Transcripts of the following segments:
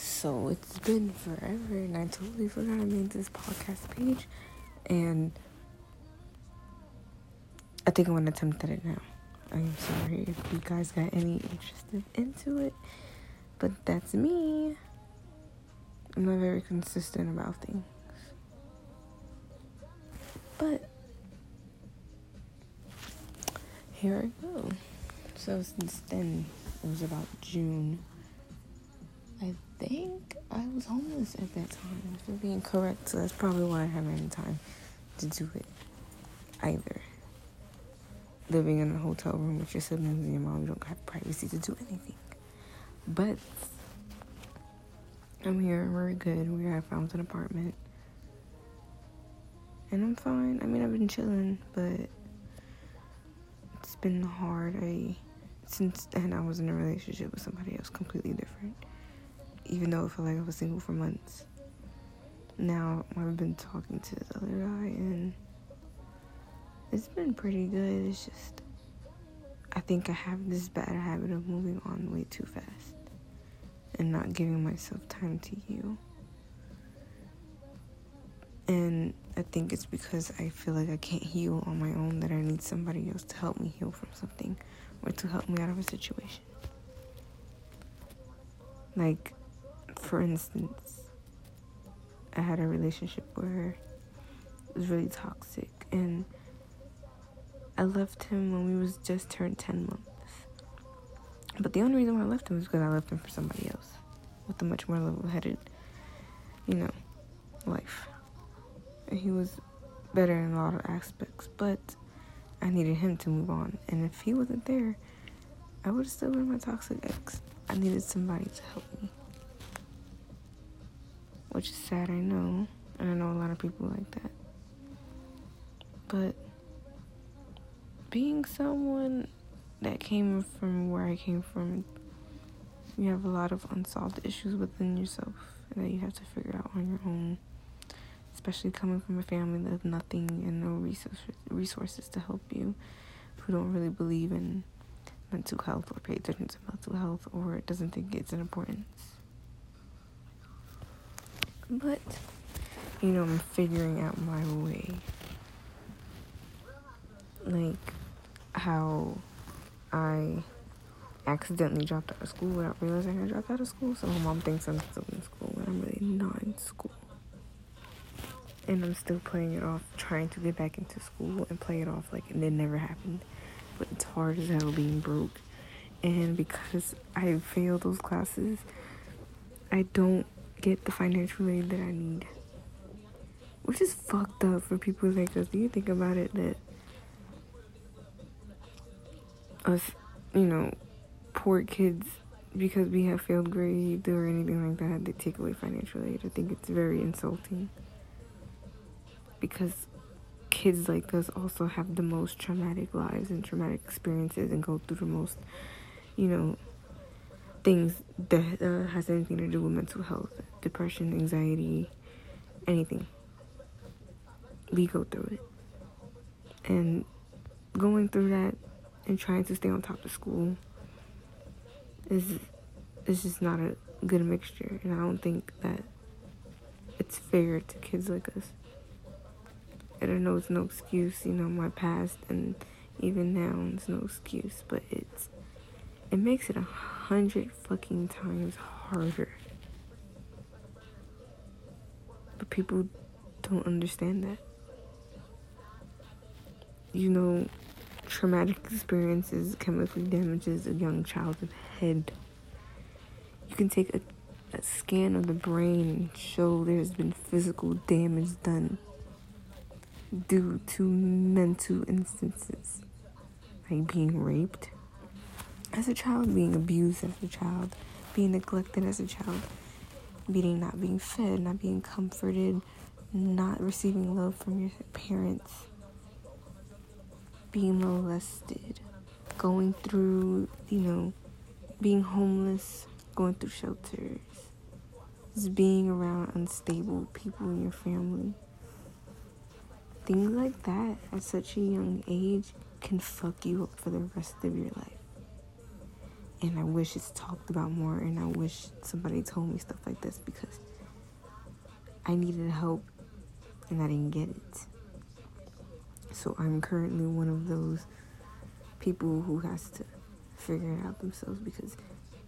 So it's been forever, and I totally forgot I made this podcast page, and I think I'm gonna attempt at it now. I'm sorry if you guys got any interested into it, but that's me. I'm not very consistent about things. But here I go. So since then, it was about June. I think I was homeless at that time, if I'm being correct. So that's probably why I haven't had time to do it either. Living in a hotel room with your siblings and your mom, you don't have privacy to do anything. But I'm here, we're good. We I found an apartment. And I'm fine. I mean, I've been chilling, but it's been hard. I since then I was in a relationship with somebody else completely different. Even though it felt like I was single for months. Now I've been talking to this other guy and it's been pretty good. It's just I think I have this bad habit of moving on way too fast and not giving myself time to heal. And I think it's because I feel like I can't heal on my own that I need somebody else to help me heal from something or to help me out of a situation. Like, for instance, I had a relationship where it was really toxic and I left him when we was just turned 10 months. But the only reason why I left him was because I left him for somebody else with a much more level-headed, you know, life. And he was better in a lot of aspects, but I needed him to move on. And if he wasn't there, I would have still been my toxic ex. I needed somebody to help me. Which is sad, I know. And I know a lot of people like that. But being someone that came from where I came from, you have a lot of unsolved issues within yourself that you have to figure out on your own. Especially coming from a family that has nothing and no resources resources to help you, who don't really believe in mental health or pay attention to mental health or doesn't think it's an importance. But you know, I'm figuring out my way. Like how I accidentally dropped out of school without realizing I dropped out of school. So my mom thinks I'm still in school when I'm really not in school. And I'm still playing it off, trying to get back into school and play it off like it never happened. But it's hard as hell being broke. And because I failed those classes, I don't get the financial aid that I need. Which is fucked up for people like us. Do you think about it that us, you know, poor kids, because we have failed grades or anything like that, they take away financial aid. I think it's very insulting. Because kids like us also have the most traumatic lives and traumatic experiences and go through the most, you know, things that uh, has anything to do with mental health, depression, anxiety, anything. We go through it. And going through that and trying to stay on top of school is is just not a good mixture and I don't think that it's fair to kids like us. I know it's no excuse, you know, my past and even now it's no excuse, but it's it makes it a hundred fucking times harder. But people don't understand that. You know, traumatic experiences chemically damages a young child's head. You can take a, a scan of the brain and show there's been physical damage done due to mental instances like being raped as a child, being abused as a child, being neglected as a child, being not being fed, not being comforted, not receiving love from your parents being molested, going through, you know, being homeless, going through shelters, just being around unstable people in your family. Things like that at such a young age can fuck you up for the rest of your life. And I wish it's talked about more, and I wish somebody told me stuff like this because I needed help and I didn't get it. So I'm currently one of those people who has to figure it out themselves because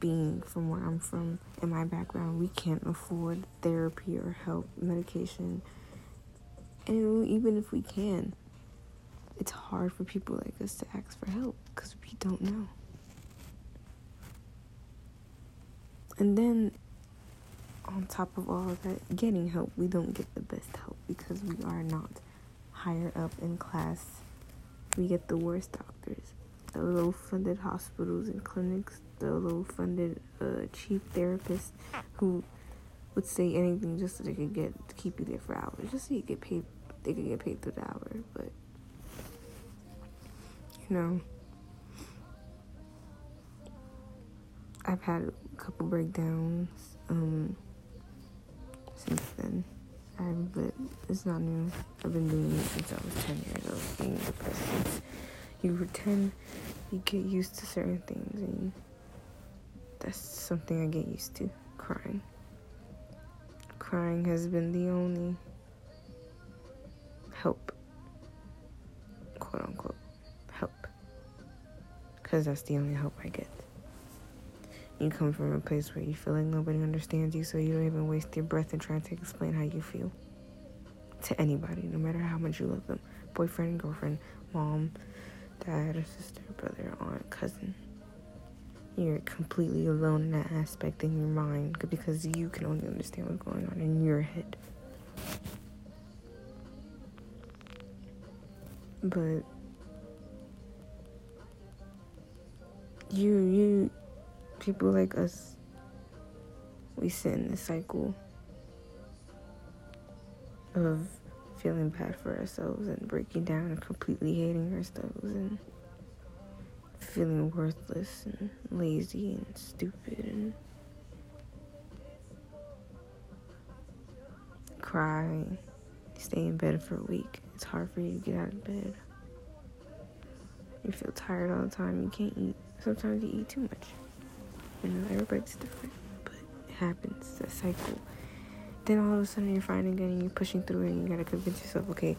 being from where I'm from in my background, we can't afford therapy or help, medication. And even if we can, it's hard for people like us to ask for help because we don't know. And then, on top of all of that, getting help, we don't get the best help because we are not higher up in class. We get the worst doctors, the low funded hospitals and clinics, the low funded uh, chief therapists who would say anything just so they could get to keep you there for hours, just so you get paid. They could get paid through the hour, but you know, I've had a couple breakdowns um, since then. I, but it's not new. I've been doing it since I was 10 years old, being depressed since you were 10. You get used to certain things, and that's something I get used to crying. Crying has been the only help, quote unquote, help. Because that's the only help I get. You come from a place where you feel like nobody understands you, so you don't even waste your breath in trying to explain how you feel to anybody, no matter how much you love them boyfriend, girlfriend, mom, dad, sister, brother, aunt, cousin. You're completely alone in that aspect in your mind because you can only understand what's going on in your head. But you, you, people like us, we sit in the cycle of feeling bad for ourselves and breaking down and completely hating ourselves and feeling worthless and lazy and stupid and cry, stay in bed for a week. It's hard for you to get out of bed. You feel tired all the time. You can't eat. Sometimes you eat too much. You know, everybody's different, but it happens. It's a cycle. Then all of a sudden you're fine again and you're pushing through and you gotta convince yourself, okay.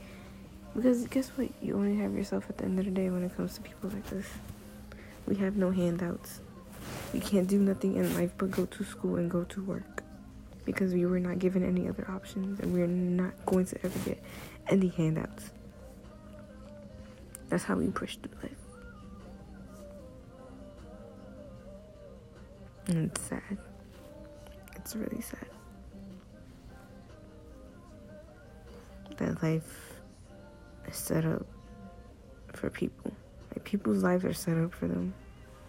Because guess what? You only have yourself at the end of the day when it comes to people like this. We have no handouts. We can't do nothing in life but go to school and go to work. Because we were not given any other options and we're not going to ever get any handouts. That's how we push through life. And it's sad. It's really sad. That life is set up for people. Like people's lives are set up for them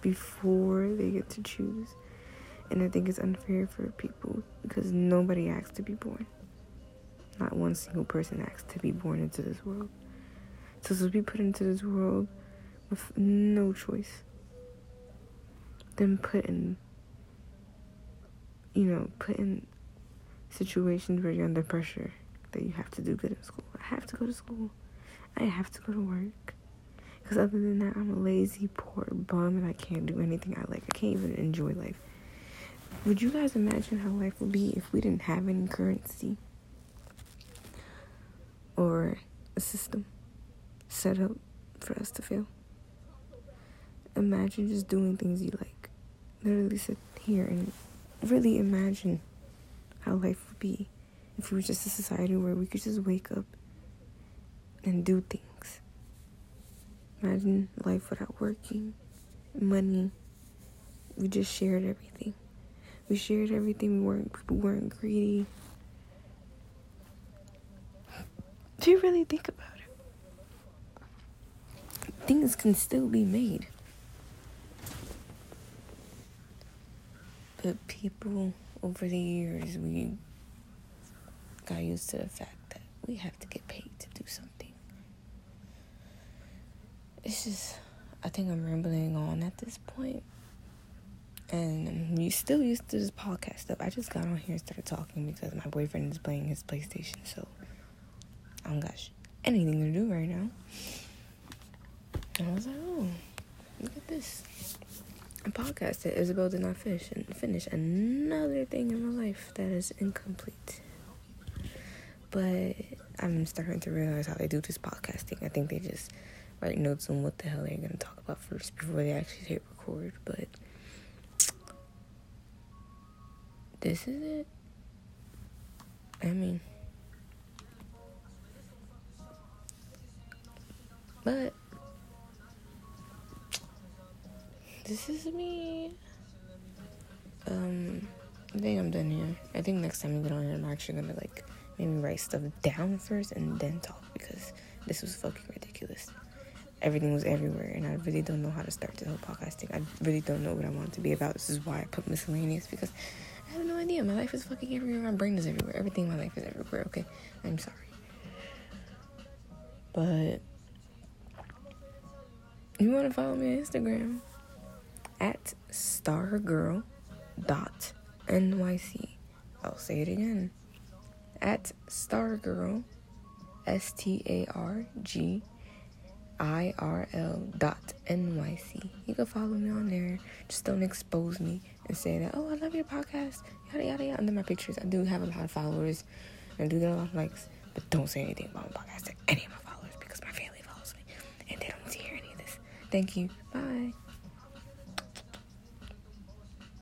before they get to choose. And I think it's unfair for people because nobody asked to be born. Not one single person asked to be born into this world. So to be put into this world with no choice, then put in you know, put in situations where you're under pressure that you have to do good in school. I have to go to school. I have to go to work. Because other than that, I'm a lazy, poor bum and I can't do anything I like. I can't even enjoy life. Would you guys imagine how life would be if we didn't have any currency or a system set up for us to fail? Imagine just doing things you like. Literally sit here and really imagine how life would be if we were just a society where we could just wake up and do things. Imagine life without working, money. We just shared everything. We shared everything. We weren't people weren't greedy. Do you really think about it, things can still be made. But people over the years, we got used to the fact that we have to get paid to do something. It's just, I think I'm rambling on at this point. And you still used to this podcast stuff. I just got on here and started talking because my boyfriend is playing his PlayStation, so I don't got anything to do right now. And I was like, oh, look at this. Podcast that Isabel did not finish and finish another thing in my life that is incomplete. But I'm starting to realize how they do this podcasting. I think they just write notes on what the hell they're gonna talk about first before they actually hit record. But this is it. I mean, but this is me. Um, I think I'm done here. I think next time we get on here, I'm actually gonna like maybe write stuff down first and then talk because this was fucking ridiculous. Everything was everywhere, and I really don't know how to start this whole podcasting. I really don't know what I want it to be about. This is why I put miscellaneous because I have no idea. My life is fucking everywhere. My brain is everywhere. Everything in my life is everywhere. Okay, I'm sorry, but you want to follow me on Instagram at stargirl dot nyc. I'll say it again at stargirl s t a r g i r l dot nyc. You can follow me on there. Just don't expose me and say that, oh, I love your podcast, yada, yada, yada, under my pictures. I do have a lot of followers and I do get a lot of likes, but don't say anything about my podcast to any of my followers because my family follows me and they don't want to hear any of this. Thank you. Bye.